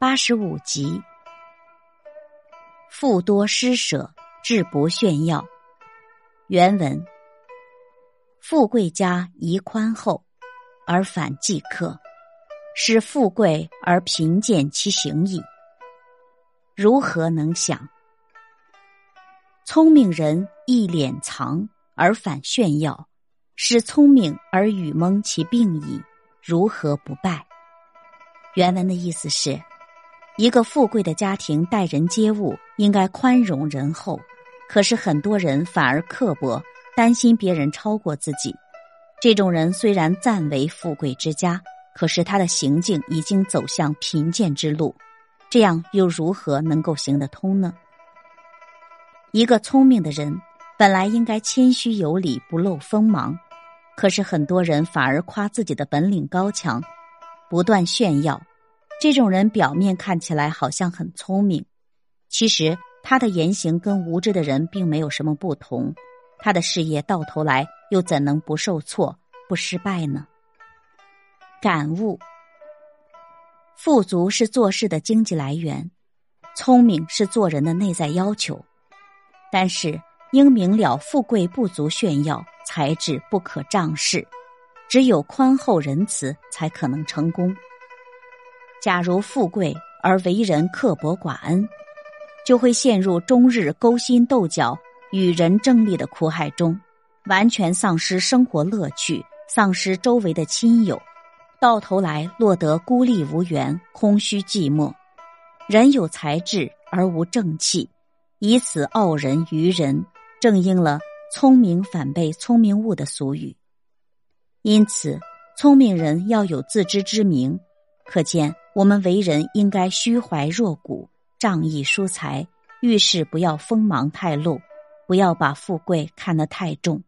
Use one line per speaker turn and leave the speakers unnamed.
八十五集。富多施舍，志不炫耀。原文：富贵家宜宽厚，而反忌苛，使富贵而贫贱其行矣。如何能想？聪明人一敛藏而反炫耀，使聪明而语蒙其病矣。如何不败？原文的意思是。一个富贵的家庭待人接物应该宽容仁厚，可是很多人反而刻薄，担心别人超过自己。这种人虽然暂为富贵之家，可是他的行径已经走向贫贱之路，这样又如何能够行得通呢？一个聪明的人本来应该谦虚有礼，不露锋芒，可是很多人反而夸自己的本领高强，不断炫耀。这种人表面看起来好像很聪明，其实他的言行跟无知的人并没有什么不同。他的事业到头来又怎能不受挫、不失败呢？感悟：富足是做事的经济来源，聪明是做人的内在要求。但是应明了，富贵不足炫耀，才智不可仗势，只有宽厚仁慈才可能成功。假如富贵而为人刻薄寡恩，就会陷入终日勾心斗角、与人争利的苦海中，完全丧失生活乐趣，丧失周围的亲友，到头来落得孤立无援、空虚寂寞。人有才智而无正气，以此傲人于人，正应了“聪明反被聪明误”的俗语。因此，聪明人要有自知之明。可见。我们为人应该虚怀若谷，仗义疏财，遇事不要锋芒太露，不要把富贵看得太重。